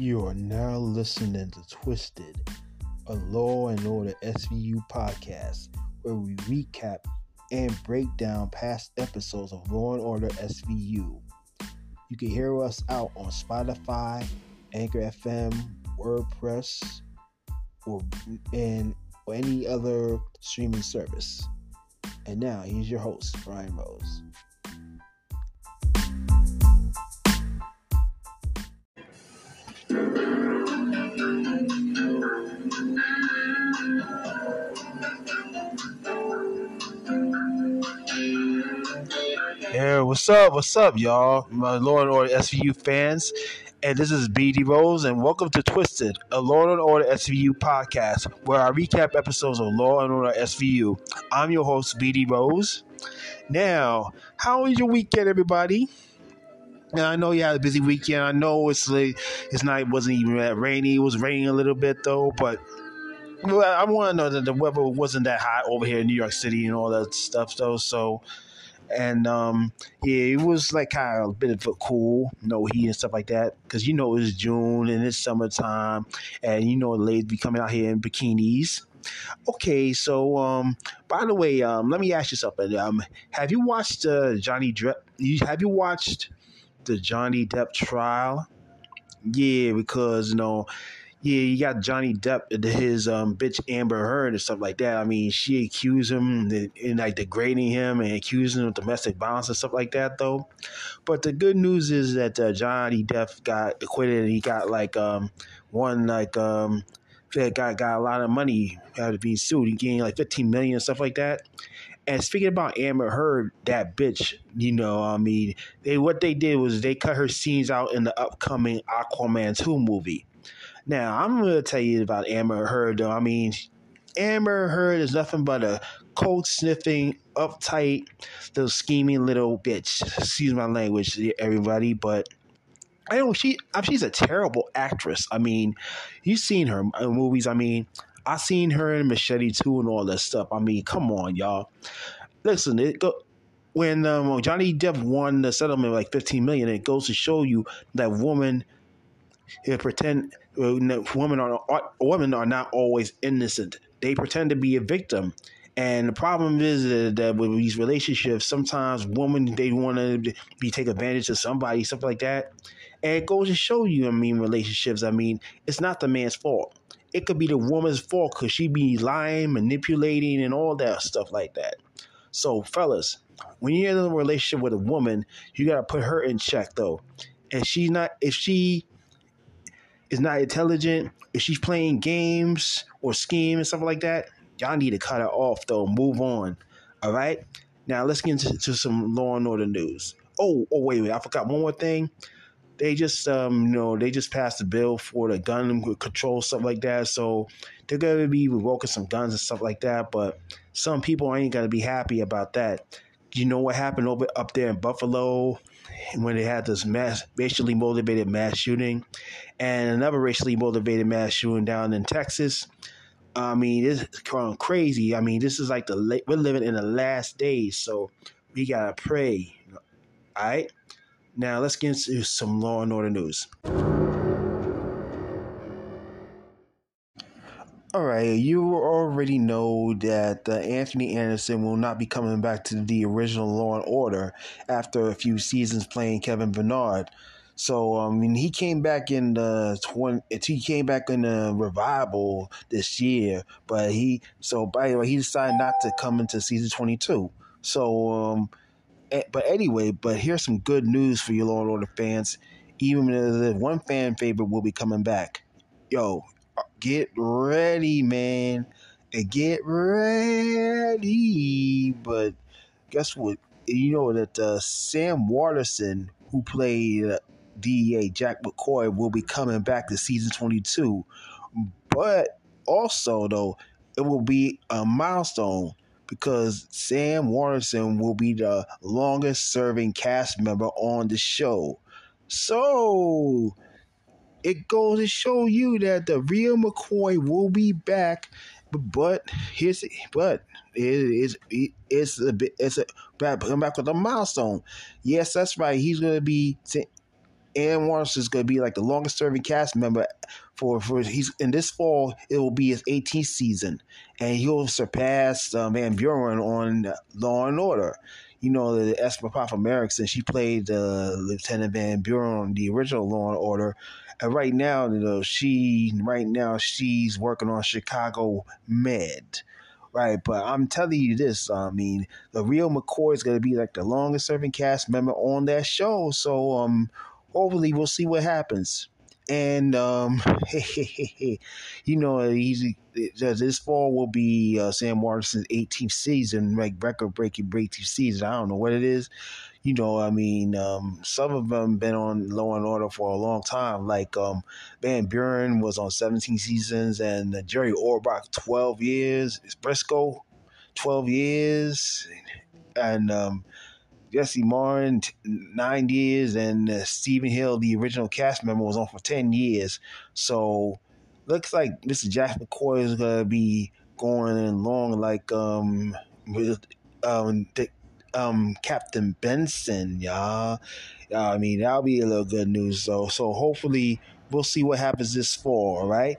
You are now listening to Twisted, a Law and Order SVU podcast where we recap and break down past episodes of Law and Order SVU. You can hear us out on Spotify, Anchor FM, WordPress, or and or any other streaming service. And now here's your host, Brian Rose. What's up? What's up, y'all? My Law and Order SVU fans. And this is BD Rose, and welcome to Twisted, a Law and Order SVU podcast where I recap episodes of Law and Order SVU. I'm your host, BD Rose. Now, how was your weekend, everybody? I know you had a busy weekend. I know it's like it's it wasn't even that rainy. It was raining a little bit though, but I want to know that the weather wasn't that hot over here in New York City and all that stuff though. So and um, yeah, it was like kind of a bit of a cool, no heat and stuff like that, because you know it's June and it's summertime, and you know the ladies be coming out here in bikinis. Okay, so um, by the way, um, let me ask you something. Um, have you watched uh, Johnny Depp? Have you watched the Johnny Depp trial? Yeah, because you know yeah, you got Johnny Depp, his um, bitch Amber Heard and stuff like that. I mean, she accused him in like degrading him and accusing him of domestic violence and stuff like that, though. But the good news is that uh, Johnny Depp got acquitted and he got like um, one like um, got got a lot of money out of being sued. He gained like fifteen million and stuff like that. And speaking about Amber Heard, that bitch, you know, I mean, they what they did was they cut her scenes out in the upcoming Aquaman two movie. Now, I'm going to tell you about Amber Heard, though. I mean, Amber Heard is nothing but a cold sniffing, uptight, little scheming little bitch. Excuse my language, everybody, but I know she. She's a terrible actress. I mean, you've seen her in movies. I mean, I seen her in Machete 2 and all that stuff. I mean, come on, y'all. Listen, it go when um, Johnny Depp won the settlement like 15 million. It goes to show you that woman pretend women are women are not always innocent. They pretend to be a victim. And the problem is that with these relationships, sometimes women they want to be take advantage of somebody, stuff like that. And it goes to show you, I mean, relationships. I mean, it's not the man's fault. It could be the woman's fault because she be lying, manipulating, and all that stuff like that. So, fellas, when you're in a relationship with a woman, you gotta put her in check, though. And she's not if she is not intelligent, if she's playing games or scheme and stuff like that, y'all need to cut her off though. Move on. All right. Now let's get into some Law and Order news. Oh, oh wait, wait, I forgot one more thing. They just um, you know, they just passed a bill for the gun control stuff like that. So they're gonna be revoking some guns and stuff like that. But some people ain't gonna be happy about that. You know what happened over up there in Buffalo when they had this mass racially motivated mass shooting and another racially motivated mass shooting down in Texas. I mean, it's going crazy. I mean, this is like the we're living in the last days, so we gotta pray. All right. Now let's get into some law and order news. All right, you already know that uh, Anthony Anderson will not be coming back to the original Law and Order after a few seasons playing Kevin Bernard. So I mean, he came back in the twenty. He came back in the revival this year, but he so by the way he decided not to come into season twenty two. So, um, but anyway, but here's some good news for you, Law and Order fans. Even one fan favorite will be coming back. Yo, get ready, man, and get ready. But guess what? You know that uh, Sam Waterston, who played uh, DEA Jack McCoy will be coming back to season 22. But also, though, it will be a milestone because Sam Waterston will be the longest serving cast member on the show. So it goes to show you that the real McCoy will be back. But, here's but it is it's a bit it's a back back with a milestone. Yes, that's right. He's gonna be Ann Morrison is going to be like the longest serving cast member for for he's in this fall. It will be his 18th season, and he'll surpass uh, Van Buren on Law and Order. You know, the S. Epatha Merkerson, she played uh, Lieutenant Van Buren on the original Law and Order, and right now, you know, she right now she's working on Chicago Med right? But I'm telling you this, I mean, the real McCoy is going to be like the longest serving cast member on that show. So, um, hopefully we'll see what happens. And um, you know, he's this fall will be uh, Sam Morrison's 18th season, like record breaking 18th season. I don't know what it is. You know, I mean, um, some of them been on Law and Order for a long time. Like um, Van Buren was on 17 seasons, and uh, Jerry Orbach 12 years. It's Briscoe 12 years, and um, Jesse Martin, nine years, and uh, Steven Hill, the original cast member, was on for 10 years. So looks like Mr. Jack McCoy is to be going along like um, with um, the, um, Captain Benson, y'all. I mean, that'll be a little good news, though. So hopefully we'll see what happens this fall, all right?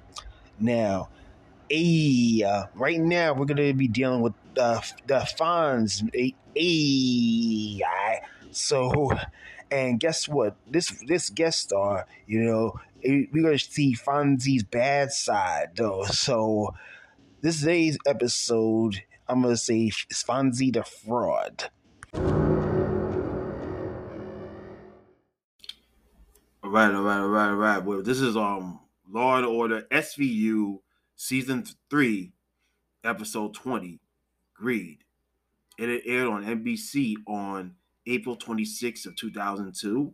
Now, Hey, uh, right now we're gonna be dealing with the the Fonz. Hey, so and guess what? This this guest star, you know, we're gonna see Fonzie's bad side though. So this today's episode, I'm gonna say Fonzie the fraud. All right, all right, all right, all right. Well, this is um Law and Order SVU season three, episode 20, Greed. It aired on NBC on April 26th of 2002.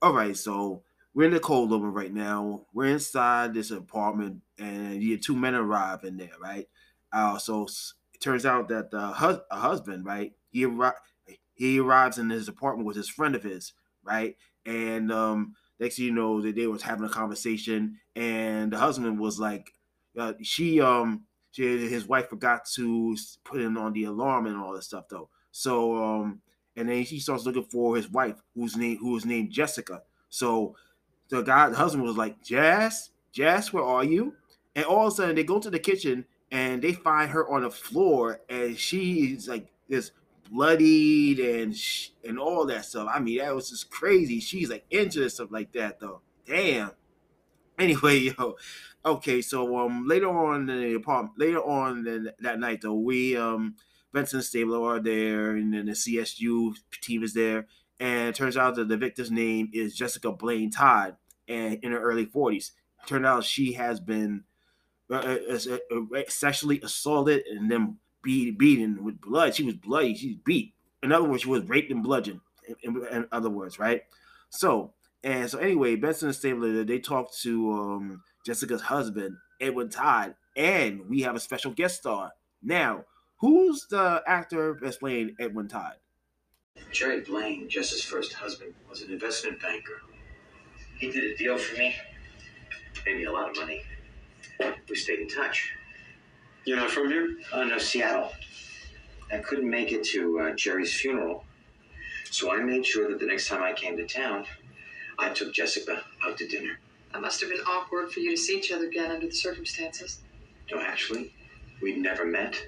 All right, so we're in the cold open right now. We're inside this apartment, and yeah, two men arrive in there, right? Uh, so it turns out that the hus- husband, right, he he arrives in his apartment with his friend of his, right, and um, next thing you know, that they was having a conversation, and the husband was like, uh, she um she, his wife forgot to put in on the alarm and all this stuff though. So um and then he starts looking for his wife whose name who was named Jessica. So the guy the husband was like, Jess, Jess, where are you? And all of a sudden they go to the kitchen and they find her on the floor and she's like this bloodied and sh- and all that stuff. I mean, that was just crazy. She's like injured into stuff like that though. Damn. Anyway, yo, Okay, so um later on in the apartment, later on in that night though, we um Benson and Stabler are there, and then the CSU team is there, and it turns out that the victim's name is Jessica Blaine Todd, and in her early forties. Turned out she has been uh, uh, uh, sexually assaulted and then beat, with blood. She was bloody. She's beat. In other words, she was raped and bludgeoned. In, in other words, right? So and so anyway, Benson and Stabler they talked to um Jessica's husband, Edwin Todd, and we have a special guest star. Now, who's the actor that's playing Edwin Todd? Jerry Blaine, Jess's first husband, was an investment banker. He did a deal for me, paid me a lot of money. We stayed in touch. You're not from here? Oh, no, Seattle. I couldn't make it to uh, Jerry's funeral, so I made sure that the next time I came to town, I took Jessica out to dinner. That must have been awkward for you to see each other again under the circumstances. No, actually, we'd never met.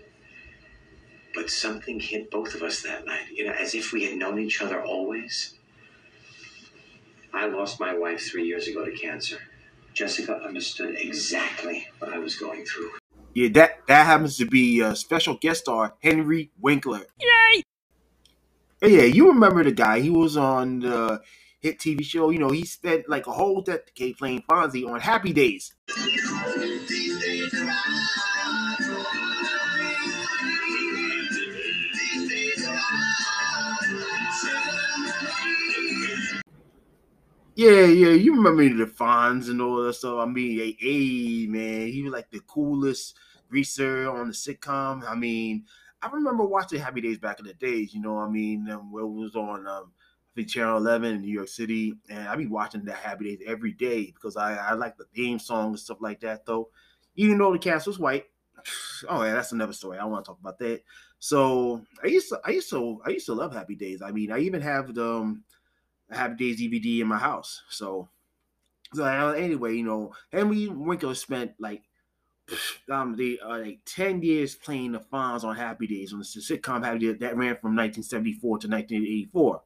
But something hit both of us that night, you know, as if we had known each other always. I lost my wife three years ago to cancer. Jessica understood exactly what I was going through. Yeah, that that happens to be a special guest star Henry Winkler. Yay! Hey, yeah, you remember the guy? He was on the hit TV show. You know, he spent like a whole decade playing Fonzie on Happy Days. Yeah, yeah, you remember the Fonz and all that stuff. I mean, hey, hey, man, he was like the coolest greaser on the sitcom. I mean, I remember watching Happy Days back in the days. You know, I mean, um, where it was on um, I think Channel 11 in New York City, and I'd be watching that Happy Days every day because I, I like the theme song and stuff like that. Though, even though the cast was white, oh yeah, that's another story. I don't want to talk about that. So I used to, I used to, I used to love Happy Days. I mean, I even have the, um, a Happy Days DVD in my house. So, so uh, anyway, you know, Henry Winkler spent like um the uh, like 10 years playing the Fonz on Happy Days on the sitcom Happy Days that ran from 1974 to 1984.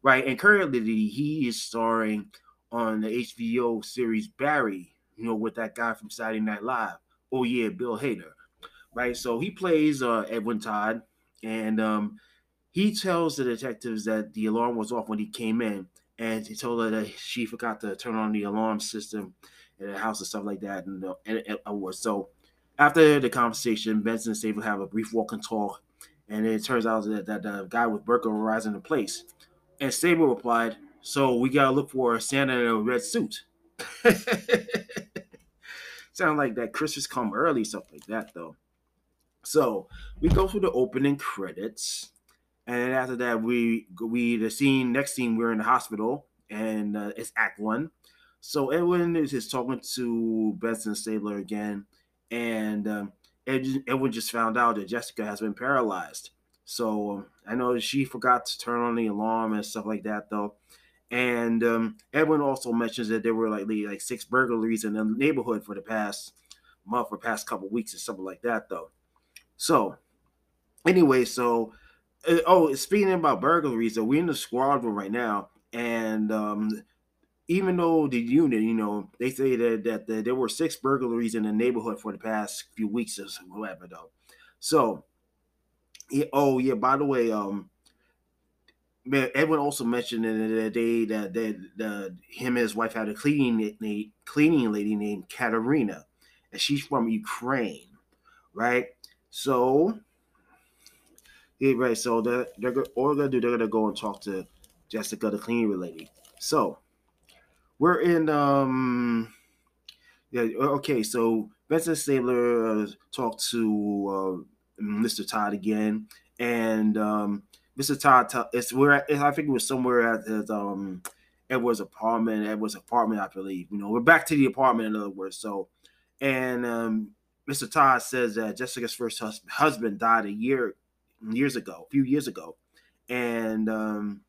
Right, and currently he is starring on the HBO series Barry, you know, with that guy from Saturday Night Live. Oh yeah, Bill Hader. Right, so he plays uh, Edwin Todd, and um, he tells the detectives that the alarm was off when he came in, and he told her that she forgot to turn on the alarm system in the house and stuff like that. And, uh, and it, was so. After the conversation, Benson and Stabler have a brief walk and talk, and it turns out that, that the guy was burglarizing the place. And Stabler replied, "So we gotta look for Santa in a red suit." Sound like that Christmas come early, stuff like that, though. So we go through the opening credits, and then after that, we we the scene next scene we're in the hospital, and uh, it's Act One. So Edwin is, is talking to Benson Stabler again, and um, Edwin just found out that Jessica has been paralyzed. So um, I know she forgot to turn on the alarm and stuff like that, though. And um, Edwin also mentions that there were like like six burglaries in the neighborhood for the past month or past couple weeks or something like that, though. So anyway, so uh, oh, speaking about burglaries, so we're in the squadron right now, and um, even though the unit, you know, they say that, that, that there were six burglaries in the neighborhood for the past few weeks or whatever, though. So, yeah, oh yeah, by the way, um, man, Edwin also mentioned in the day that that him and his wife had a cleaning cleaning lady named Katerina, and she's from Ukraine, right? So yeah, right. So they're, they're all they're gonna do, they're gonna go and talk to Jessica, the cleaning lady. So we're in um yeah, okay, so Benson Stabler uh, talked to uh, Mr. Todd again, and um, Mr. Todd, t- it's where I think it was somewhere at his, um, Edward's apartment. Edward's apartment, I believe. You know, we're back to the apartment, in other words. So, and um, Mr. Todd says that Jessica's first hus- husband died a year years ago, a few years ago, and um,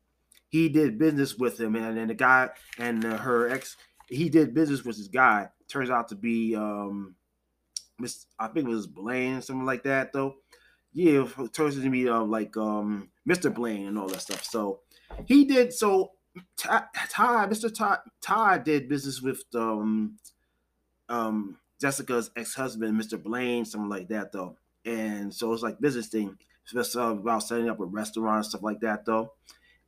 he did business with him, and then the guy and uh, her ex, he did business with this guy. Turns out to be um, Miss, I think it was Blaine, something like that, though. Yeah, turns out to be uh, like um, Mr. Blaine and all that stuff. So he did. So Todd, Mr. Todd, Todd did business with um, um, Jessica's ex-husband, Mr. Blaine, something like that, though. And so it's like business thing. About setting up a restaurant and stuff like that, though.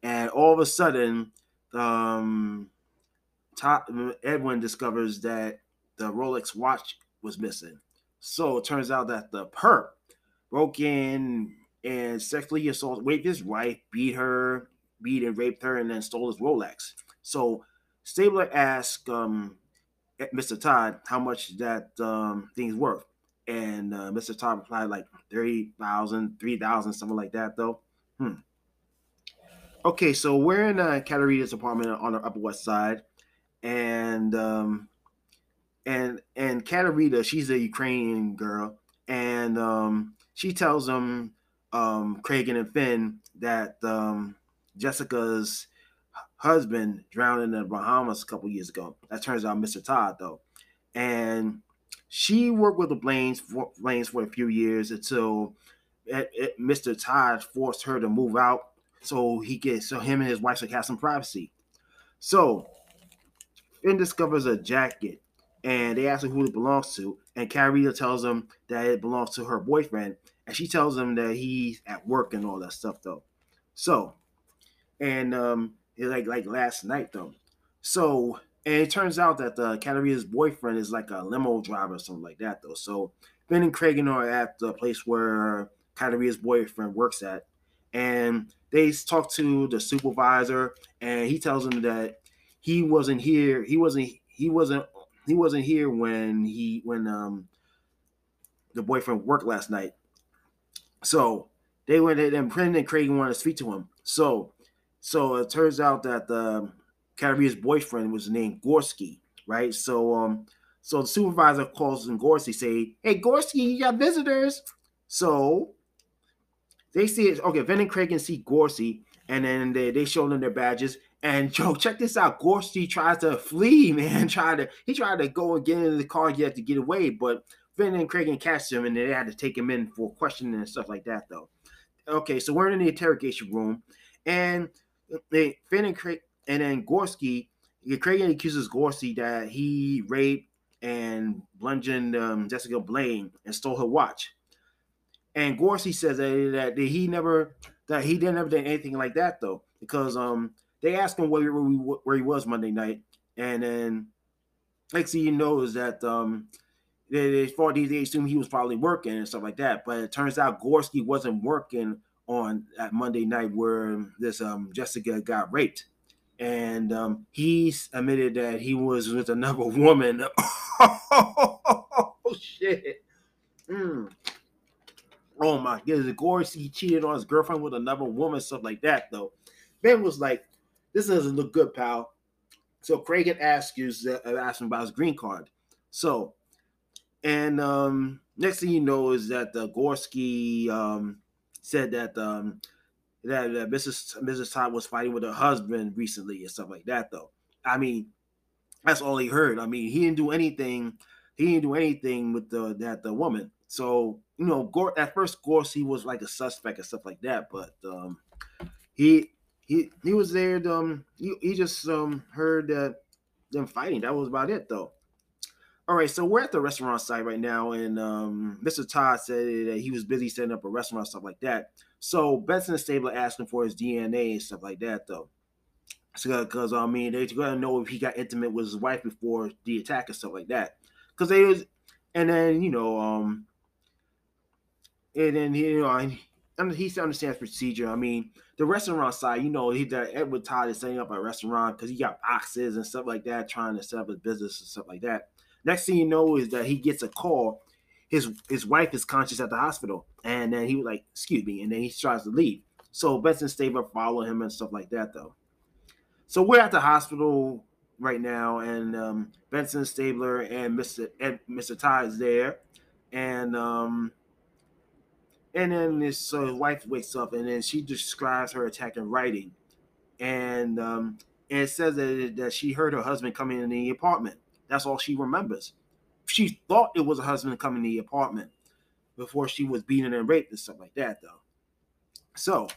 And all of a sudden, um, Edwin discovers that the Rolex watch was missing. So it turns out that the perp broke in and sexually assaulted, raped his wife, beat her, beat and raped her, and then stole his Rolex. So Stabler asked um, Mr. Todd how much that um, thing's worth. And uh, Mr. Todd replied like 30,000, 3,000, something like that, though. Hmm. Okay, so we're in uh, apartment on the Upper West Side, and um, and and Katerina, she's a Ukrainian girl, and um, she tells them um, Craig and Fin that um, Jessica's husband drowned in the Bahamas a couple years ago. That turns out Mr. Todd though, and she worked with the Blaines for, Blaines for a few years until it, it, Mr. Todd forced her to move out so he gets so him and his wife could have some privacy. So Fin discovers a jacket and they ask him who it belongs to, and Carrie tells him that it belongs to her boyfriend, and she tells him that he's at work and all that stuff though. So, and um, like like last night though. So and it turns out that the Katerina's boyfriend is like a limo driver or something like that though. So Ben and Craig and are at the place where Katerina's boyfriend works at, and they talk to the supervisor, and he tells them that he wasn't here. He wasn't. He wasn't. He wasn't here when he when um the boyfriend worked last night. So they went in, and Brendan and Craig wanted to speak to him. So so it turns out that the Katerina's boyfriend was named Gorski, right? So um so the supervisor calls him Gorski, say, Hey Gorski, you got visitors. So they see it. Okay, Ven and Craig can see Gorski, and then they, they show them their badges, And Joe, check this out. Gorski tries to flee, man. Tried to he tried to go and get into the car, had to get away, but Fin and Craig can catch him and they had to take him in for questioning and stuff like that, though. Okay, so we're in the interrogation room, and they Fin and Craig and then Gorski, Cragen accuses Gorski that he raped and bludgeoned um, Jessica Blaine and stole her watch. And Gorski says that, that he never that he didn't ever do anything like that though, because um they asked him where, where, where he was Monday night, and then next thing you know is that um they, they thought they, assumed he was probably working and stuff like that, but it turns out Gorski wasn't working on that Monday night where this um Jessica got raped, and um he admitted that he was with another woman. oh shit. Mm oh my goodness, Gorski cheated on his girlfriend with another woman, stuff like that, though. Ben was like, this doesn't look good, pal. So Craig had asked you, uh, asked him about his green card. So, and um, next thing you know is that the Gorski um, said that um, that, that Mrs. Mrs. Todd was fighting with her husband recently and stuff like that. Though, I mean, that's all he heard. I mean, he didn't do anything. He didn't do anything with the that the woman. So you know, Gore at first Gorski was like a suspect and stuff like that, but um, he he he was there. Um, he, he just um heard that them fighting. That was about it, though. All right, so we're at the restaurant site right now, and um, Mr. Todd said that he was busy setting up a restaurant, stuff like that. So Benson and Stabler him for his DNA and stuff like that, though. So, because I mean, they're gonna know if he got intimate with his wife before the attack and stuff like that. Because they was, and then you know, um, and then you know, I, he understands procedure. I mean, the restaurant side, you know, he that Edward Todd is setting up a restaurant because he got boxes and stuff like that, trying to set up a business and stuff like that. Next thing you know is that he gets a call. His his wife is conscious at the hospital, and then he was like, "Excuse me," and then he tries to leave. So Benson Stabler follow him and stuff like that, though. So we're at the hospital right now, and um, Benson Stabler and Mr. Ed, Mr. Todd is there, and um, and then his uh, wife wakes up, and then she describes her attack in writing, and um, and it says that, that she heard her husband coming in the apartment. That's all she remembers. She thought it was a husband coming to the apartment before she was beaten and raped and stuff like that, though. So,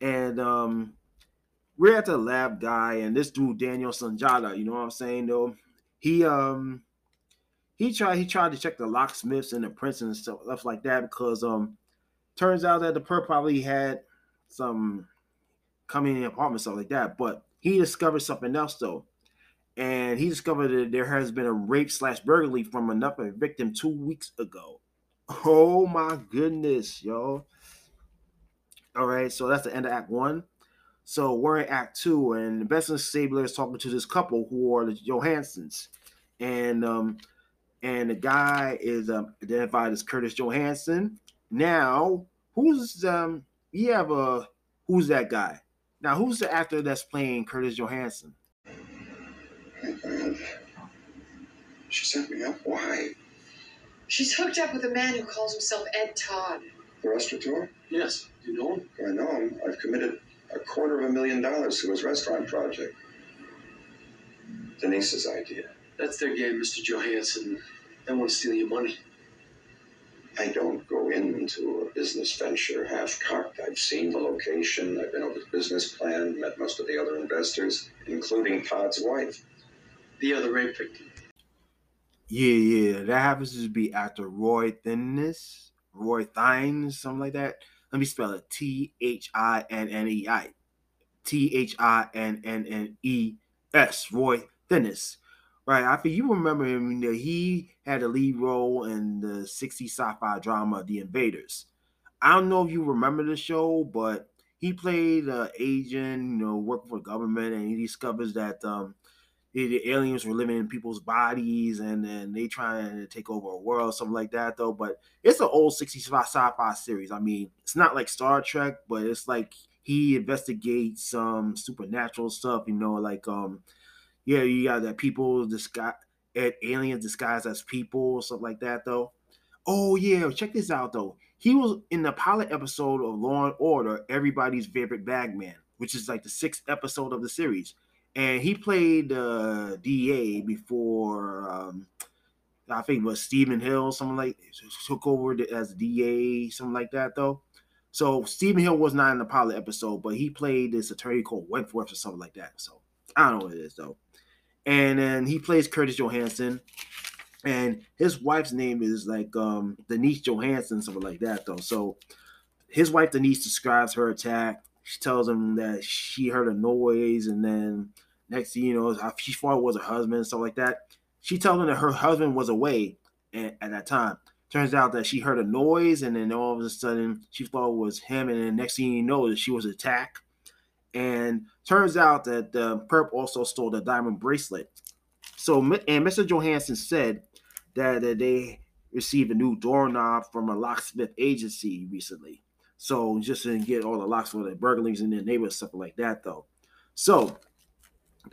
and um, we're at the lab guy, and this dude Daniel Sunjata, you know what I'm saying, though. He um he tried he tried to check the locksmiths and the prints and stuff, stuff like that because um turns out that the perp probably had some coming in the apartment stuff like that, but he discovered something else though. And he discovered that there has been a rape slash burglary from another victim two weeks ago. Oh my goodness, yo. All right, so that's the end of Act One. So we're in Act Two, and Benson Stabler is talking to this couple who are the Johanssons. And um, and the guy is um, identified as Curtis Johansson. Now, who's um? You have a who's that guy? Now, who's the actor that's playing Curtis Johansson? She set me up. Why? She's hooked up with a man who calls himself Ed Todd. The restaurateur? Yes. You know him? I know him. I've committed a quarter of a million dollars to his restaurant project. Denise's idea. That's their game, Mr. Johansson. They want to steal your money. I don't go into a business venture half cocked. I've seen the location, I've been over the business plan, met most of the other investors, including Todd's wife. The other rape victim. Yeah, yeah, that happens to be actor Roy Thinnes, Roy Thinnes, something like that. Let me spell it: T H I N N E I, T H I N N N E S. Roy Thinnes. Right, I think you remember him. He had a lead role in the 60s sci-fi drama The Invaders. I don't know if you remember the show, but he played an agent, you know, working for the government, and he discovers that um, the aliens were living in people's bodies, and then they trying to take over a world, something like that. Though, but it's an old 60s sci-fi series. I mean, it's not like Star Trek, but it's like he investigates some supernatural stuff. You know, like um yeah, you got that people disguise aliens disguised as people, stuff like that though. Oh yeah, check this out though. He was in the pilot episode of Law and Order, everybody's favorite bagman. which is like the sixth episode of the series. And he played uh, DA before um, I think it was Steven Hill, something like took over as DA, something like that though. So Steven Hill was not in the pilot episode, but he played this attorney called Wentworth or something like that. So I don't know what it is though. And then he plays Curtis Johansson, and his wife's name is like um Denise Johansson, something like that though. So his wife Denise describes her attack. She tells him that she heard a noise, and then next thing you know, she thought it was her husband, and stuff like that. She tells him that her husband was away at, at that time. Turns out that she heard a noise, and then all of a sudden she thought it was him, and then next thing you know, she was attacked. And turns out that the Perp also stole the diamond bracelet. So, and Mr. Johansson said that, that they received a new doorknob from a locksmith agency recently. So just to get all the locks for the burglaries in their neighborhood, stuff like that, though. So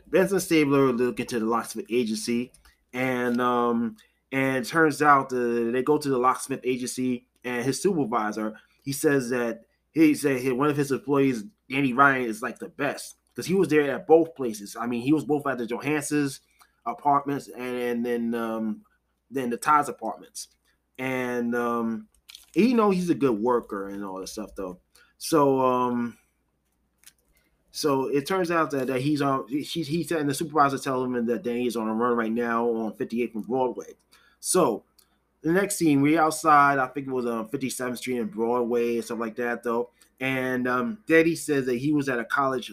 Benson Stabler look into the locksmith agency, and um, and turns out uh, they go to the locksmith agency, and his supervisor he says that he said he, one of his employees, Danny Ryan, is like the best because he was there at both places. I mean, he was both at the Johansson's apartments and, and then um, then the Todd's apartments, and um, he know he's a good worker and all that stuff though. So um so it turns out that, that he's on he he and the supervisor tells him that Danny's on a run right now on 58th and Broadway. So the next scene, we outside, I think it was on 57th Street and Broadway and stuff like that though. And um Danny says that he was at a college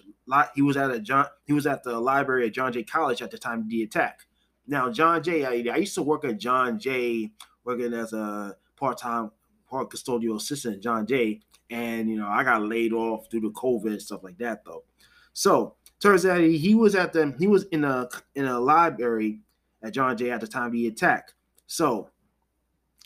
he was at a John he was at the library at John Jay College at the time of the attack. Now John Jay, I, I used to work at John Jay working as a part-time part custodial assistant at John Jay, and you know I got laid off due to COVID and stuff like that though. So turns out he was at the he was in a in a library at John Jay at the time of the attack. So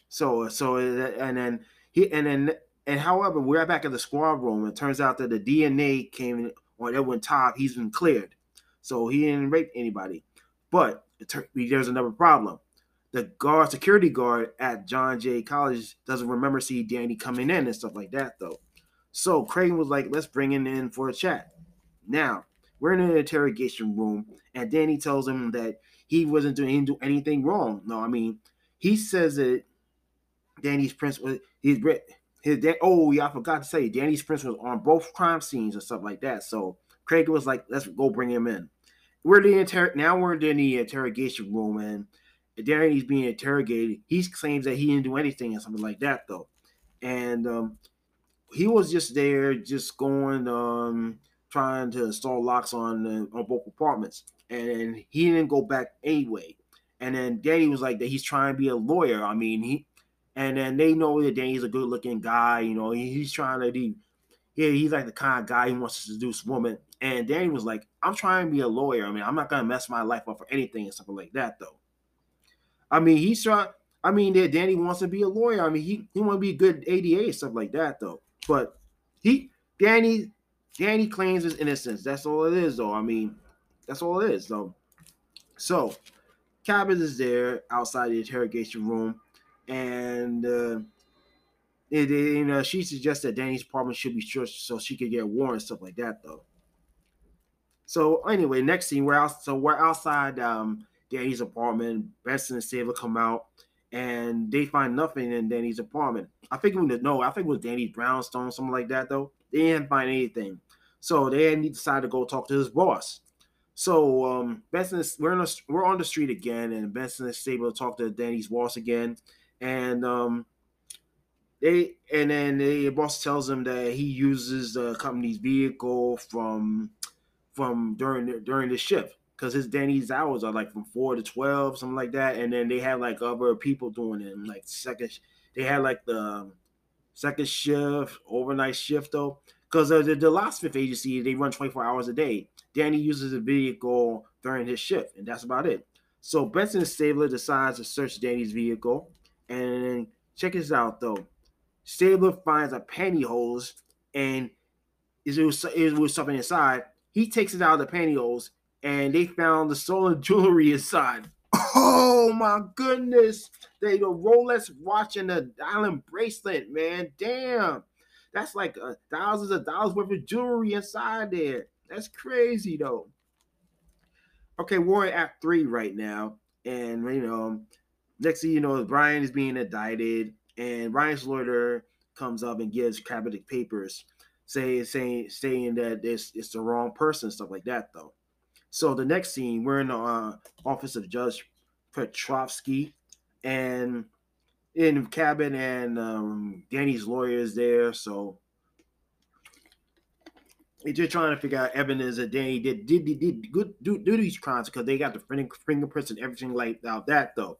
so so and then he and then and however we're back at the squad room. It turns out that the DNA came on Edwin Todd. He's been cleared, so he didn't rape anybody. But there's another problem the guard, security guard at John Jay College doesn't remember see Danny coming in and stuff like that though. So Craig was like, let's bring him in for a chat. Now we're in an interrogation room, and Danny tells him that he wasn't doing do anything wrong. No, I mean he says that Danny's prints was his his. Oh yeah, I forgot to say Danny's prints was on both crime scenes and stuff like that. So Craig was like, let's go bring him in. We're the inter- now we're in the interrogation room and Danny's being interrogated. He claims that he didn't do anything or something like that, though. And um, he was just there, just going, um, trying to install locks on uh, on both apartments, and he didn't go back anyway. And then Danny was like that he's trying to be a lawyer. I mean, he, and then they know that Danny's a good looking guy. You know, he's trying to be, yeah, he's like the kind of guy who wants to seduce women. And Danny was like, I'm trying to be a lawyer. I mean, I'm not gonna mess my life up for anything and something like that, though. I mean, he's trying. I mean, that Danny wants to be a lawyer. I mean, he he want to be a good ADA and stuff like that, though. But he, Danny, Danny claims his innocence. That's all it is, though. I mean, that's all it is, though. So, Cabot is there outside the interrogation room, and uh, it, it, you know she suggests that Danny's apartment should be searched so she could get warrants, stuff like that, though. So anyway, next scene we're out. So we're outside um, Danny's apartment. Benson and Stabler come out and they find nothing in Danny's apartment. I think it was no, I think it was Danny's brownstone, something like that though. They didn't find anything. So they decided to go talk to his boss. So um, Benson is, we're a, we're on the street again, and Benson is able to talk to Danny's boss again, and um, they and then the boss tells him that he uses the company's vehicle from from during during the shift because his Danny's hours are like from four to twelve, something like that. And then they have like other people doing it, like second. They had like the second shift, overnight shift though, because uh, the, the locksmith agency they run twenty four hours a day. Danny uses a vehicle during his shift, and that's about it. So Benson Stabler decides to search Danny's vehicle, and check this out though. Stabler finds a pantyhose, and it was, it was something inside. He takes it out of the pantyhose and they found the stolen jewelry inside. Oh my goodness. They the Rolex watch and the diamond bracelet, man. Damn. That's like uh, thousands of dollars worth of jewelry inside there. That's crazy though. Okay, we're at Three right now, and you know, next thing you know, Brian is being indicted, and Brian's lawyer comes up and gives Cabot papers, saying saying saying that it's it's the wrong person, stuff like that though. So the next scene, we're in the uh, office of Judge Petrovsky, and in cabin, and um, Danny's lawyer is there. So they're just trying to figure out evidence that Danny did did did, did good do, do these crimes because they got the fingerprints and everything like that though.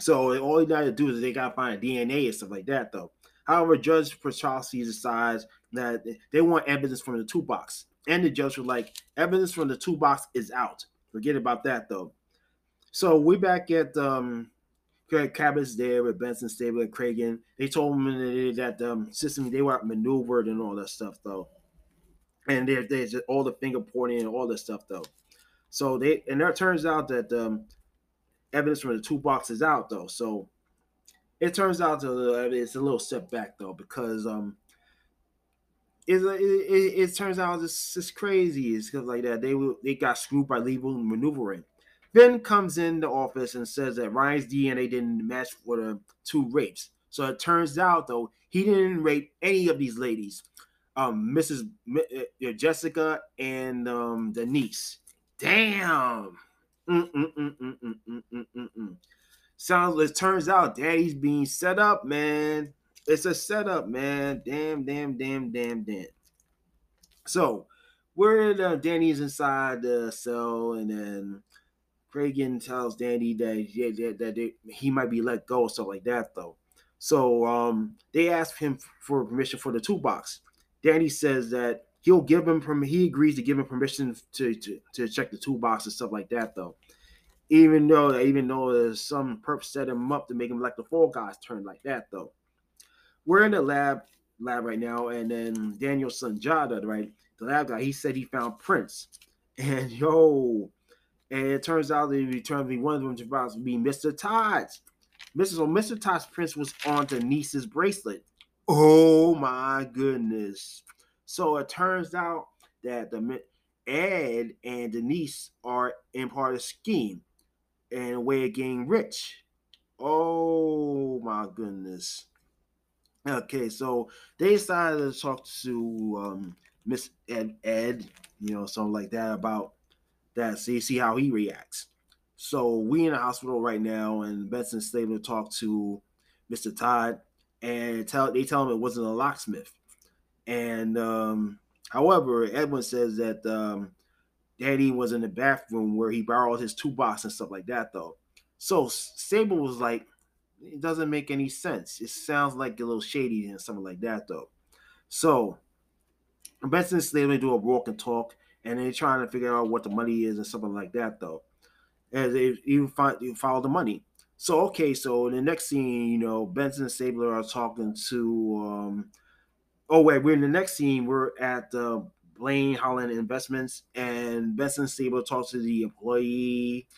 So all they got to do is they got to find DNA and stuff like that though. However, Judge Petrovsky decides that they want evidence from the toolbox. And the judge was like, evidence from the toolbox is out. Forget about that though. So we back at um Cabot's there with Benson, Stabler, and Cragen. They told him that the um, system they were maneuvered and all that stuff though. And there, there's all the finger pointing and all that stuff though. So they and it turns out that um, evidence from the toolbox is out though. So it turns out to it's a little step back though because um it, it, it turns out it's, it's crazy. It's because like that they they got screwed by legal maneuvering. Ben comes in the office and says that Ryan's DNA didn't match for the two rapes. So it turns out though he didn't rape any of these ladies, um, Mrs. Uh, Jessica and um, Denise. Damn. Mm-mm-mm-mm-mm-mm-mm-mm. Sounds. It turns out Danny's being set up, man. It's a setup, man. Damn, damn, damn, damn, damn. So, where uh, Danny's inside the cell, and then Cragen tells Danny that yeah, that, that they, he might be let go, stuff like that, though. So, um, they ask him for permission for the toolbox. Danny says that he'll give him from he agrees to give him permission to, to to check the toolbox and stuff like that, though. Even though even though there's some purpose set him up to make him like the Fall Guys turn like that, though we're in the lab lab right now, and then Daniel Sunjata, right, the lab guy, he said he found prints, and yo, and it turns out that he turned to be one of them to be Mr. Todd's. Mr. So Mr. Todd's prints was on Denise's bracelet. Oh my goodness! So it turns out that the Ed and Denise are in part of the scheme and a way of getting rich. Oh my goodness. Okay, so they decided to talk to um, Miss Ed, Ed, you know, something like that about that. See, see how he reacts. So we in the hospital right now, and Benson's able to talk to Mr. Todd, and tell they tell him it wasn't a locksmith. And um, however, Edwin says that um, Danny was in the bathroom where he borrowed his toolbox and stuff like that, though. So Sable was like, it doesn't make any sense. It sounds like a little shady and something like that, though. So Benson Stabler do a walk and talk, and they're trying to figure out what the money is and something like that, though. And they even find, follow the money. So okay, so in the next scene, you know, Benson and Stabler are talking to. Um, oh wait, we're in the next scene. We're at uh, Blaine Holland Investments, and Benson and Stabler talks to the employee,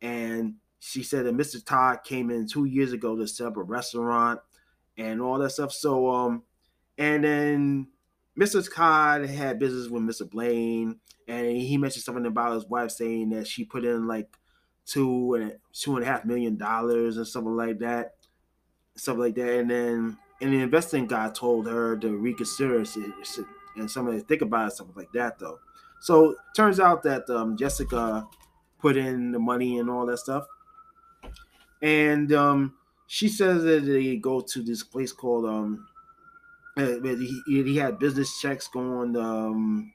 and she said that Mr. Todd came in two years ago to set up a restaurant and all that stuff. So, um, and then Mr. Todd had business with Mr. Blaine, and he mentioned something about his wife saying that she put in like two and two and a half million dollars and something like that, something like that. And then, and the investing guy told her to reconsider and something to think about it, something like that, though. So turns out that um, Jessica put in the money and all that stuff and um, she says that they go to this place called um, he, he had business checks going um,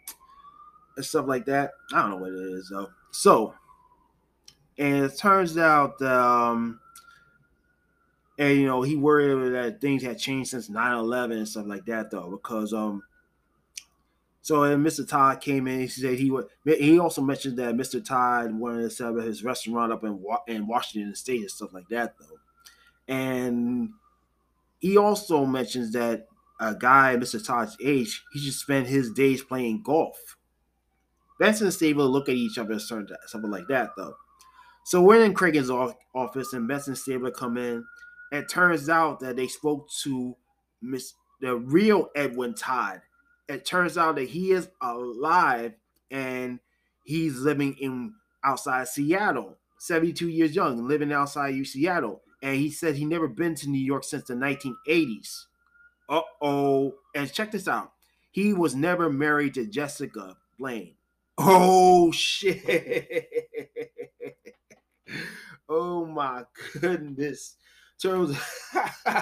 and stuff like that. I don't know what it is though. So, and it turns out um, and you know he worried that things had changed since 9-11 and stuff like that though because um so and Mr. Todd came in. He said he would. He also mentioned that Mr. Todd wanted to set up his restaurant up in in Washington State and stuff like that, though. And he also mentions that a guy Mr. Todd's age, he should spend his days playing golf. Benson and Stabler look at each other, something like that, though. So we're in Cragen's office, and Benson and Stabler come in. It turns out that they spoke to Miss the real Edwin Todd. It turns out that he is alive and he's living in outside Seattle, 72 years young, living outside Seattle. And he said he never been to New York since the 1980s. Uh oh. And check this out. He was never married to Jessica Blaine. Oh shit. oh my goodness. Terms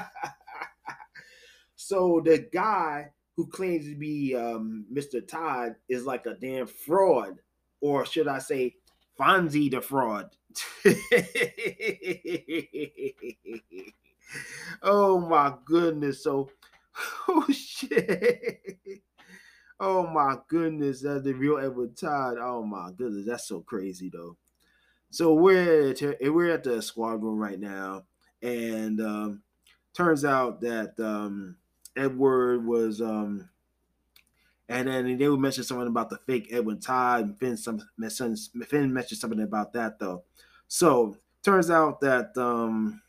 so the guy who claims to be um, Mr. Todd is like a damn fraud, or should I say, Fonzie the fraud. oh my goodness! So, oh shit! Oh my goodness, that's the real Edward Todd. Oh my goodness, that's so crazy though. So we're at, we're at the squad room right now, and um, turns out that um, Edward was um and then they would mention something about the fake Edwin Todd and Fin some Fin mentioned something about that though. So turns out that um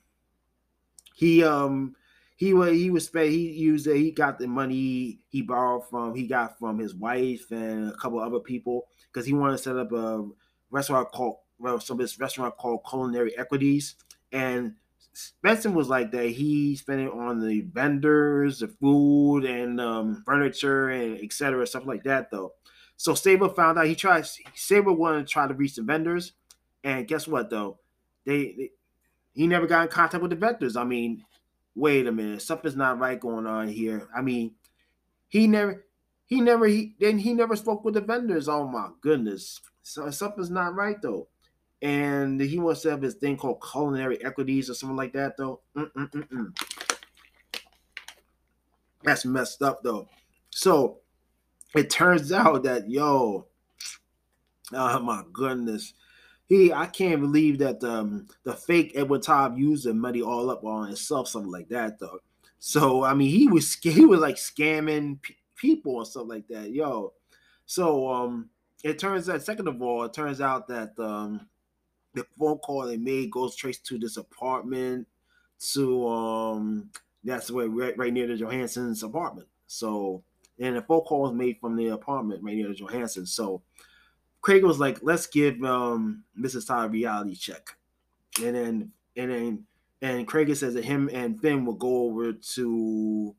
he um he was he was spent he used it, he got the money he borrowed from he got from his wife and a couple other people because he wanted to set up a restaurant called well some of this restaurant called Culinary Equities and Benson was like that. He spent it on the vendors, the food, and um, furniture, and etc. Stuff like that, though. So Stabler found out he tried. Stabler wanted to try to reach the vendors, and guess what, though? They, they he never got in contact with the vendors. I mean, wait a minute, something's not right going on here. I mean, he never, he never, he then he never spoke with the vendors. Oh my goodness, so something's not right though and he wants to have this thing called culinary equities or something like that, though. Mm-mm-mm-mm. That's messed up, though. So it turns out that yo, oh my goodness, he I can't believe that um the fake Edward Todd used the money all up on himself, something like that, though. So I mean, he was he was like scamming p- people and stuff like that, yo. So um, it turns out, second of all, it turns out that um the phone call they made goes traced to this apartment to um that's where right, right near the Johansson's apartment. So and the phone call was made from the apartment right near the Johansson. So Craig was like, let's give um Mrs. Todd a reality check. And then and then and Craig says that him and Fin will go over to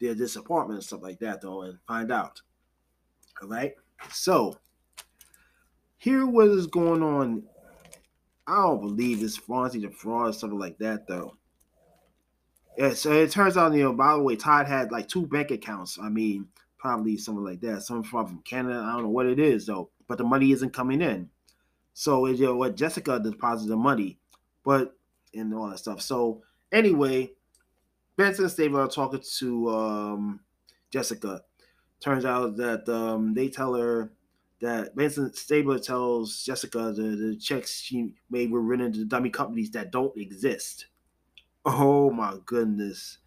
their this apartment and stuff like that though and find out. All right. So here what is going on I don't believe this Fonzie the fraud, or something like that, though. Yeah, so it turns out, you know, by the way, Todd had like two bank accounts. I mean, probably something like that. Some from Canada. I don't know what it is, though. But the money isn't coming in. So, you know, what Jessica deposited the money, but and all that stuff. So, anyway, Benson and are talking to um, Jessica. Turns out that um, they tell her that Benson Stabler tells Jessica the, the checks she made were written to dummy companies that don't exist. Oh my goodness.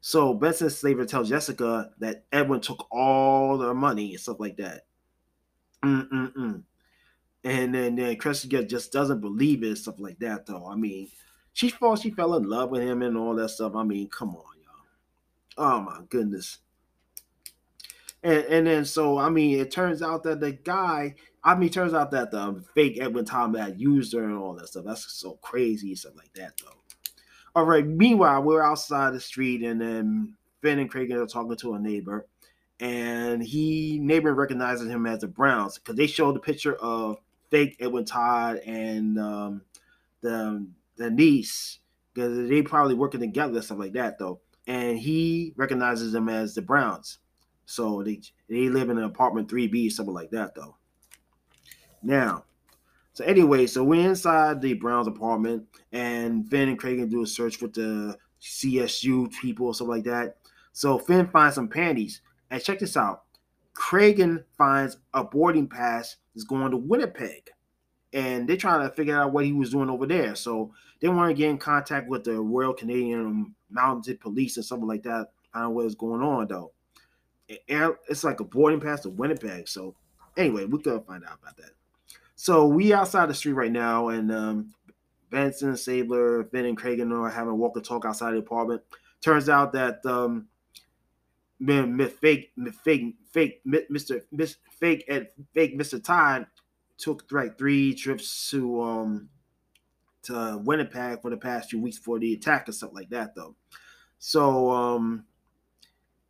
So Benson Stabler tells Jessica that Edwin took all their money and stuff like that. Mm-mm-mm. And then, then Cressida just doesn't believe it stuff like that, though. I mean, she thought she fell in love with him and all that stuff. I mean, come on, y'all. Oh my goodness. And, and then so I mean, it turns out that the guy, I mean, turns out that the fake Edwin Todd had used her and all that stuff. That's so crazy, stuff like that, though. All right. Meanwhile, we're outside the street, and then Fin and Craig are talking to a neighbor, and he neighbor recognizes him as the Browns because they showed the picture of fake Edwin Todd and um, the the niece because they probably working together, stuff like that, though. And he recognizes them as the Browns. So they they live in an apartment 3B, something like that though. Now, so anyway, so we're inside the Browns apartment, and Fin and Craig do a search with the CSU people, or something like that. So Fin finds some panties, and check this out. Cragen finds a boarding pass is going to Winnipeg, and they're trying to figure out what he was doing over there. So they want to get in contact with the Royal Canadian Mounted Police or something like that. Find out what's going on though it's like a boarding pass to Winnipeg. So anyway, we gotta find out about that. So we outside the street right now, and um, Benson, Stabler, Ben, and Craig are having a walk and talk outside the apartment. Turns out that um, man, fake, fake, fake, mi- Mr. Miss, fake, and fake Mr. Todd took like three trips to um to Winnipeg for the past few weeks for the attack or something like that, though. So um,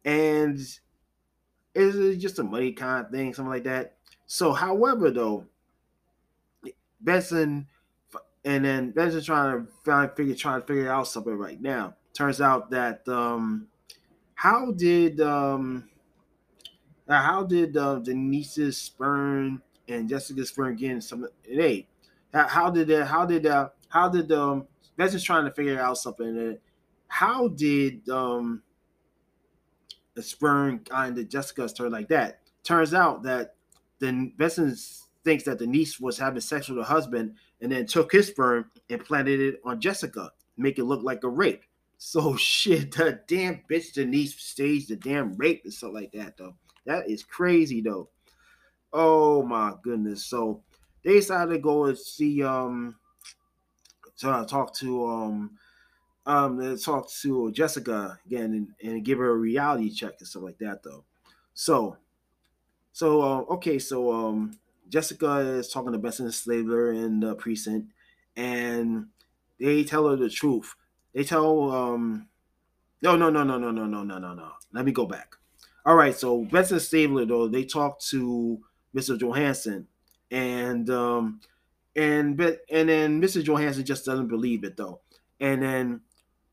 and it's just a money kind of thing, something like that. So, however, though, Benson and then Benson trying to find figure trying to figure out something right now. Turns out that um how did um uh, how did uh, Denise's sperm and Jessica's sperm get in some hey how, did that how did uh how did um Benson's trying to figure out something uh, how did um the sperm kind of Jessica's turn like that turns out that then Benson thinks that Denise was having sex with her husband and then took his sperm and planted it on Jessica, make it look like a rape. So shit, the damn bitch Denise staged the damn rape and stuff like that though. That is crazy though. Oh my goodness. So they decided to go and see um to talk to um um to talk to Jessica again and, and give her a reality check and stuff like that though. So so uh, okay, so um Jessica is talking to Benson Stabler in the precinct, and they tell her the truth. They tell um no no no no no no no no no no. Let me go back. All right, so Benson Stabler though they talk to Mr. Johansson, and um and but and then Mr. Johansson just doesn't believe it though, and then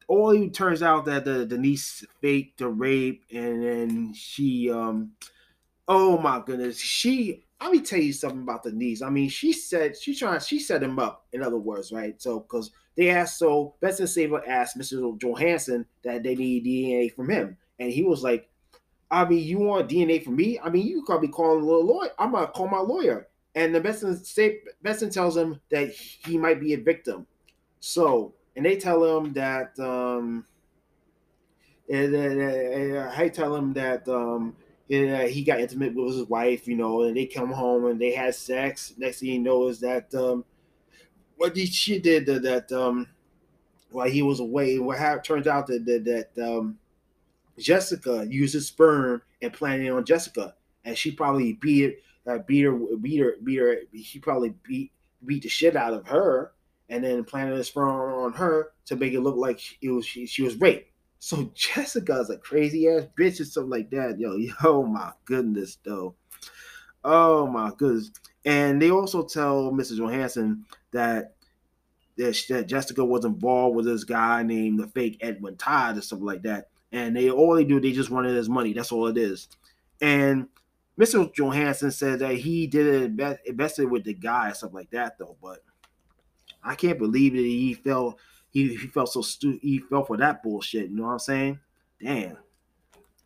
all it turns out that the Denise faked the rape, and then she um oh my goodness she let me tell you something about the niece. I mean, she said she trying she set him up. In other words, right? So because they asked, so Benson Stabler asked Mr. Johansson that they need DNA from him, and he was like, "I mean, you want DNA from me? I mean, you could be calling a little lawyer. I'm gonna call my lawyer." And the Benson Benson tells him that he might be a victim. So, and they tell him that um, and, and, and I tell him that um eh, eh, he got intimate with his wife, you know, and they come home and they had sex. Next thing you know is that um, what did she did that, that um, while he was away, what happened turns out that that, that um, Jessica used his sperm and planted on Jessica, and she probably beat uh, beat her, beat her, beat her. He probably beat beat the shit out of her, and then planted his sperm on her to make it look like it was she, she was raped. So Jessica's a crazy ass bitch or something like that. Yo, yo, my goodness, though. Oh my goodness. And they also tell Mrs. Johansson that that, that Jessica was involved with this guy named the fake Edwin Todd or something like that. And they all they do, they just wanted his money. That's all it is. And Mr. Johansson said that he did it invested with the guy or something like that, though. But I can't believe that he felt he, he felt so stupid. he fell for that bullshit. You know what I'm saying? Damn.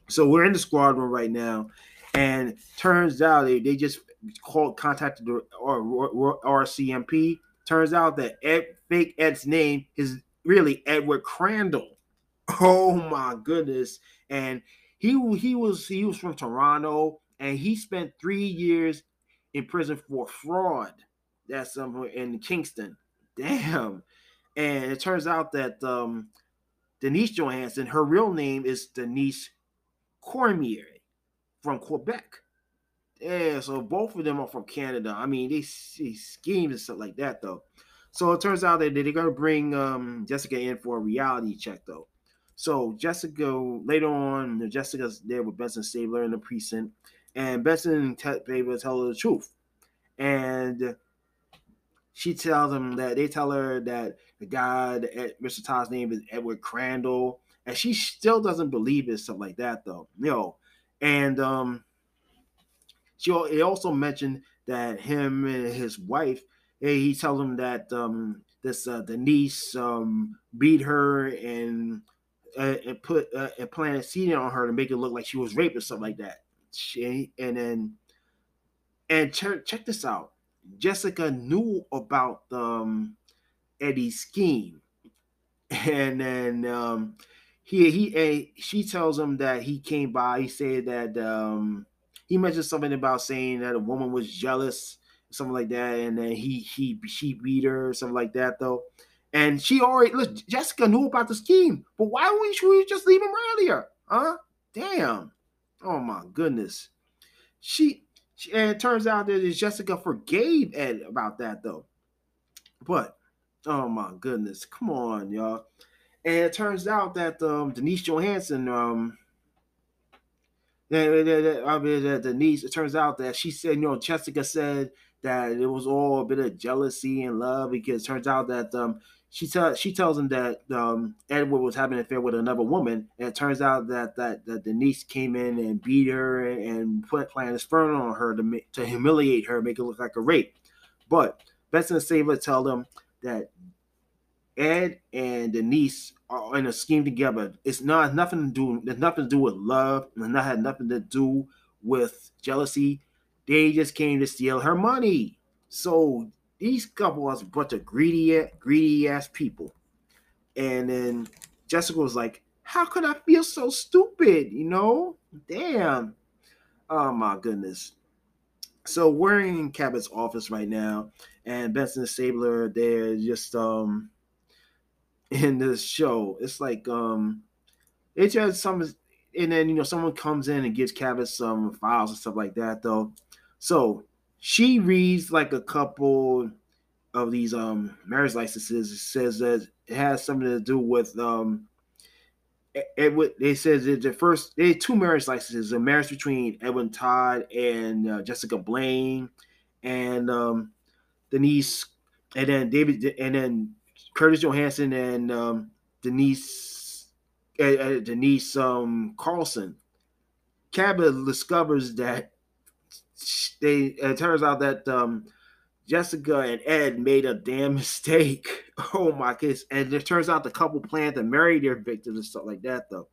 So we're in the squadron right now, and turns out they, they just called contacted the uh, or, or, RCMP. Turns out that Ed, fake Ed's name is really Edward Crandall. Oh my goodness! And he he was he was from Toronto, and he spent three years in prison for fraud. That's somewhere in Kingston. Damn. And it turns out that um, Denise Johansson, her real name is Denise Cormier from Quebec. Yeah, so both of them are from Canada. I mean, they, see schemes and stuff like that, though. So it turns out that they're to bring um, Jessica in for a reality check, though. So Jessica, later on, Jessica's there with Benson Stabler in the precinct, and Benson te- able to tell her the truth. And she tells them that they tell her that the guy, Mr. Todd's name is Edward Crandall, and she still doesn't believe it, stuff like that, though. You know, and um, she it also mentioned that him and his wife, he tells him that um, this uh, Denise um, beat her and uh, and put uh, and planted seed on her to make it look like she was raped or something like that. She and then and check check this out. Jessica knew about um, Eddie's scheme, and then um, he he she tells him that he came by. He said that um, he mentioned something about saying that a woman was jealous, something like that, and then he he she beat her, or something like that though. And she already look. Jessica knew about the scheme, but why wouldn't she just leave him earlier? Huh? Damn. Oh my goodness. She, she and it turns out that Jessica forgave Ed about that though. But oh my goodness, come on, y'all. And it turns out that um Denise Johansson, um that, that, I mean, that Denise, it turns out that she said, you know, Jessica said that it was all a bit of jealousy and love because it turns out that um she tells she tells him that um, Edward was having an affair with another woman, and it turns out that that, that Denise came in and beat her and, put planted sperm on her to to humiliate her, make it look like a rape. But Benson and Stabler tell them that Ed and Denise are in a scheme together. It's not nothing to do. There's nothing to do with love. and not had nothing to do with jealousy. They just came to steal her money. So these couple was a bunch of greedy, greedy ass people. And then Jessica was like, "How could I feel so stupid?" You know, damn. Oh my goodness. So we're in Cabot's office right now, and Benson and Stabler they're just um in this show. It's like um it's just some and then you know someone comes in and gives Cabot some files and stuff like that though. So she reads like a couple of these um marriage licenses. It says that it has something to do with um Edward. They says that the first they had two marriage licenses: a marriage between Edwin Todd and uh, Jessica Blaine, and um Denise, and then David, and then Curtis Johansson and um, Denise uh, uh, Denise um, Carlson. Cabot discovers that they it turns out that um, Jessica and Ed made a damn mistake. Oh my goodness. And it turns out the couple planned to marry their victims and stuff like that, though.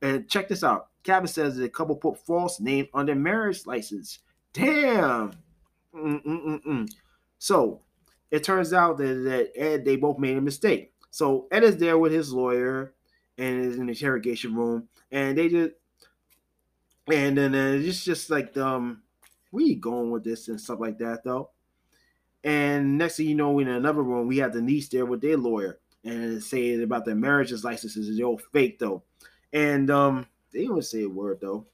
And check this out. Cabot says the couple put false names on their marriage license. Damn. Mm-mm-mm-mm. So it turns out that, that Ed, they both made a mistake. So Ed is there with his lawyer and is in the interrogation room. And they just, and then uh, it's just like, um, where you going with this and stuff like that though. And next thing you know, in another room, we have the niece there with their lawyer and saying about their marriages licenses. They're all fake though. And um, they don't say a word though.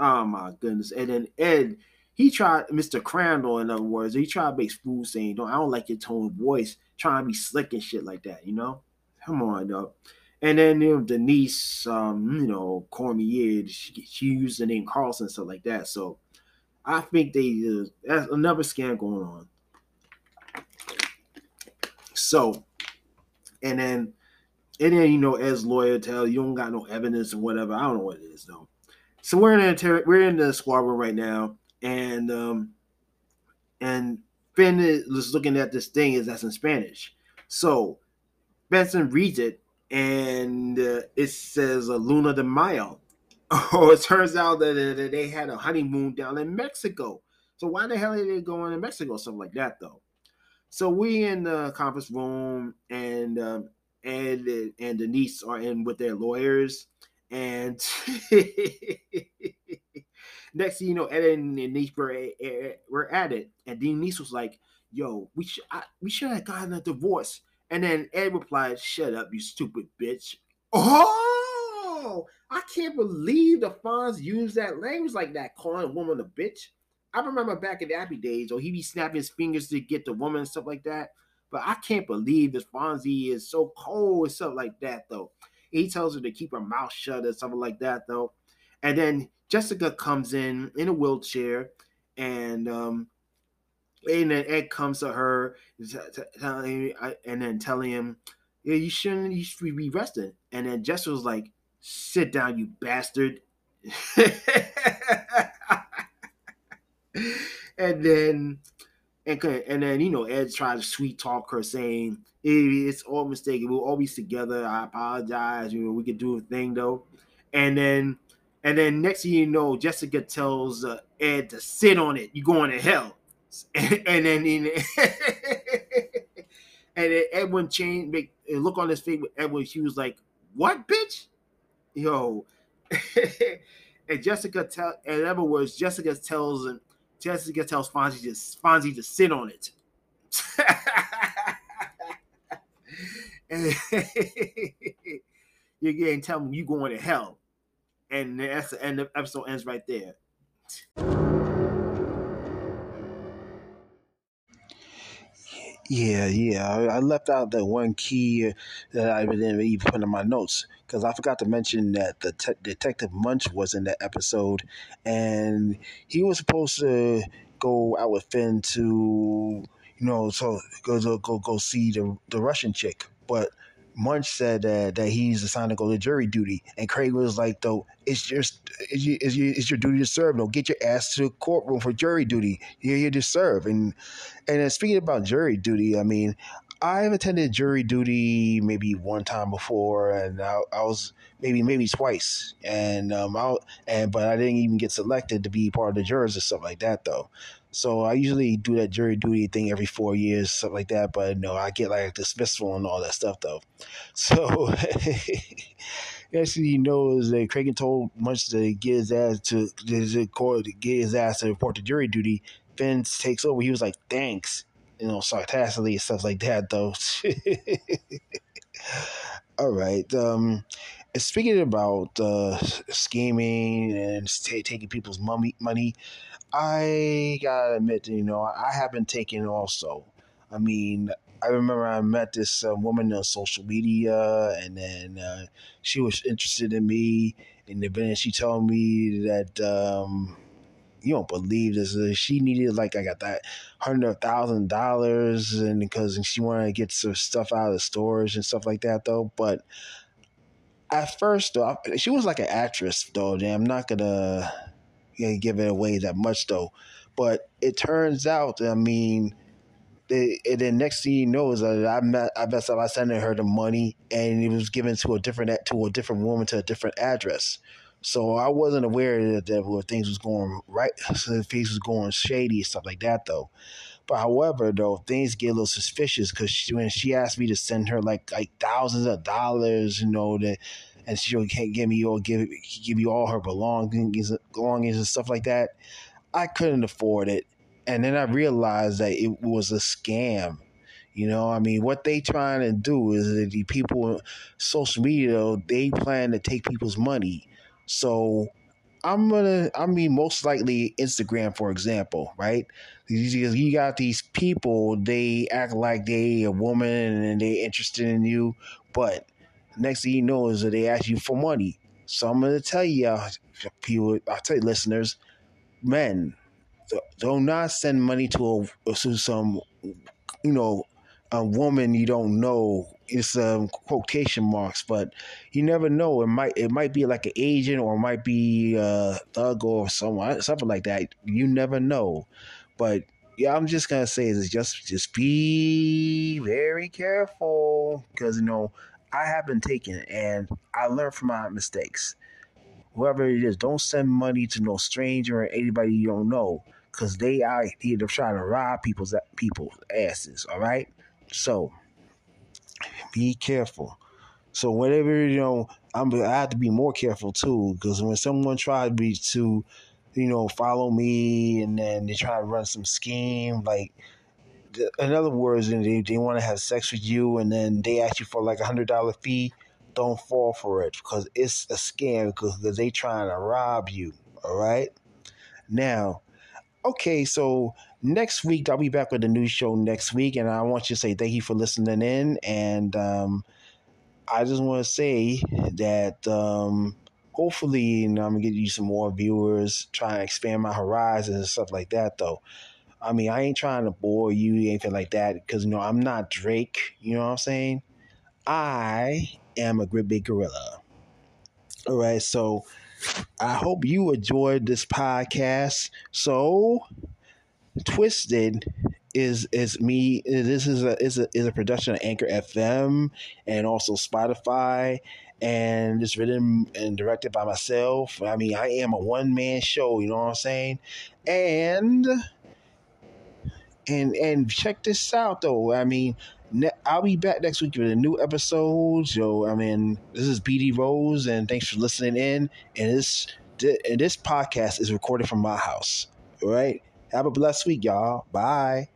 Oh my goodness. And then Ed, he tried Mr. Crandall, in other words, he tried to make food saying, Don't I don't like your tone of voice, trying to be slick and shit like that, you know? Come on, though. And then you know, Denise, um, you know, Cormier, she, she used the name Carlson stuff like that. So I think they uh, that's another scam going on. So, and then, and then you know, as lawyer tell you don't got no evidence or whatever. I don't know what it is though. So we're in the we're in the squad room right now, and um, and Fin is looking at this thing is that's in Spanish. So Benson reads it, and uh, it says Luna de Mayo. Oh, it turns out that they had a honeymoon down in Mexico. So why the hell are they going to Mexico? Something like that, though. So we in the conference room, and um, and and Denise are in with their lawyers, and next thing you know, Ed and Denise were, were at it, and Denise was like, "Yo, we should we should have gotten a divorce." And then Ed replied, "Shut up, you stupid bitch." Oh, I can't believe the Fonz used that language like that, calling a woman a bitch. I remember back in the happy days, or he'd be snapping his fingers to get the woman and stuff like that. But I can't believe this Fonzie is so cold and stuff like that, though. He tells her to keep her mouth shut or something like that, though. And then Jessica comes in in a wheelchair, and um, and then Ed comes to her, and then telling him, "Yeah, you shouldn't. You should be resting." And then Jessica was like, "Sit down, you bastard." and then and and then you know Ed tried to sweet talk her, saying it's all mistaken. We'll always together. I apologize. You know we could do a thing though. And then and then next thing you know, Jessica tells uh, Ed to sit on it. You're going to hell. And, and then and then Edwin changed make look on his face with Edwin. She was like, "What, bitch? Yo." and Jessica tell in other words, Jessica tells him Jessica tells Fonzie to Fonzie to sit on it. and you again tell him you going to hell. And that's the end of episode ends right there. Yeah, yeah. I, I left out that one key that I didn't even put in my notes because I forgot to mention that the te- detective Munch was in that episode, and he was supposed to go out with Fin to, you know, so go go go see the the Russian chick, but Munch said that, that he's assigned to go to jury duty, and Craig was like, "Though it's just it's your, it's your, it's your duty to serve. Don't get your ass to the courtroom for jury duty. You're here to serve." And and speaking about jury duty, I mean, I've attended jury duty maybe one time before, and I, I was maybe maybe twice, and um, I and but I didn't even get selected to be part of the jurors or stuff like that though. So I usually do that jury duty thing every four years, stuff like that. But no, I get like dismissal and all that stuff though. So actually, he knows that Craig told Munch to get his ass to, to court get his ass to report to jury duty. Vince takes over. He was like, "Thanks," you know, sarcastically and stuff like that though. all right. Um, speaking about uh, scheming and t- taking people's money, money, I gotta admit, you know, I have been taken also. I mean, I remember I met this uh, woman on social media, and then uh, she was interested in me, and then she told me that um, you don't believe this. Uh, she needed like I got that hundred thousand dollars, and because she wanted to get some stuff out of the storage and stuff like that, though. But at first, though, she was like an actress, though. I'm not gonna give it away that much though. But it turns out, I mean, and then next thing you know is that I met, I messed up. I sent her the money, and it was given to a different to a different woman to a different address. So I wasn't aware that, that things was going right, so things was going shady and stuff like that though. However, though things get a little suspicious because when she asked me to send her like like thousands of dollars, you know that and she can't give me or give give you all her belongings, belongings and stuff like that. I couldn't afford it, and then I realized that it was a scam. You know, I mean, what they trying to do is that the people, social media, they plan to take people's money. So I'm gonna, I mean, most likely Instagram, for example, right? You got these people, they act like they a woman and they interested in you, but next thing you know is that they ask you for money. So I'm gonna tell you, people, I'll tell you, listeners, men, do not send money to a to some, you know, a woman you don't know. It's um, quotation marks, but you never know. It might it might be like an agent or it might be a thug or someone something like that. You never know, but yeah, I'm just gonna say is just just be very careful because you know I have been taken and I learned from my mistakes. Whoever it is, don't send money to no stranger or anybody you don't know because they are either trying to rob people's people's asses. All right, so be careful. So whatever you know, I'm I have to be more careful too because when someone tries to be to, you know, follow me and then they try to run some scheme like in other words, they, they want to have sex with you and then they ask you for like a hundred dollar fee, don't fall for it because it's a scam because they trying to rob you. All right. Now, okay, so next week I'll be back with a new show next week, and I want you to say thank you for listening in, and um, I just want to say that um, hopefully you know, I'm gonna get you some more viewers, try and expand my horizons and stuff like that, though. I mean, I ain't trying to bore you, anything like that, because you know I'm not Drake. You know what I'm saying? I am a great big gorilla. All right, so I hope you enjoyed this podcast. So, Twisted is is me. This is a is a is a production of Anchor FM and also Spotify, and it's written and directed by myself. I mean, I am a one man show. You know what I'm saying? And and and check this out though. I mean, ne- I'll be back next week with a new episode. So I mean, this is BD Rose, and thanks for listening in. And this and this podcast is recorded from my house. All right. Have a blessed week, y'all. Bye.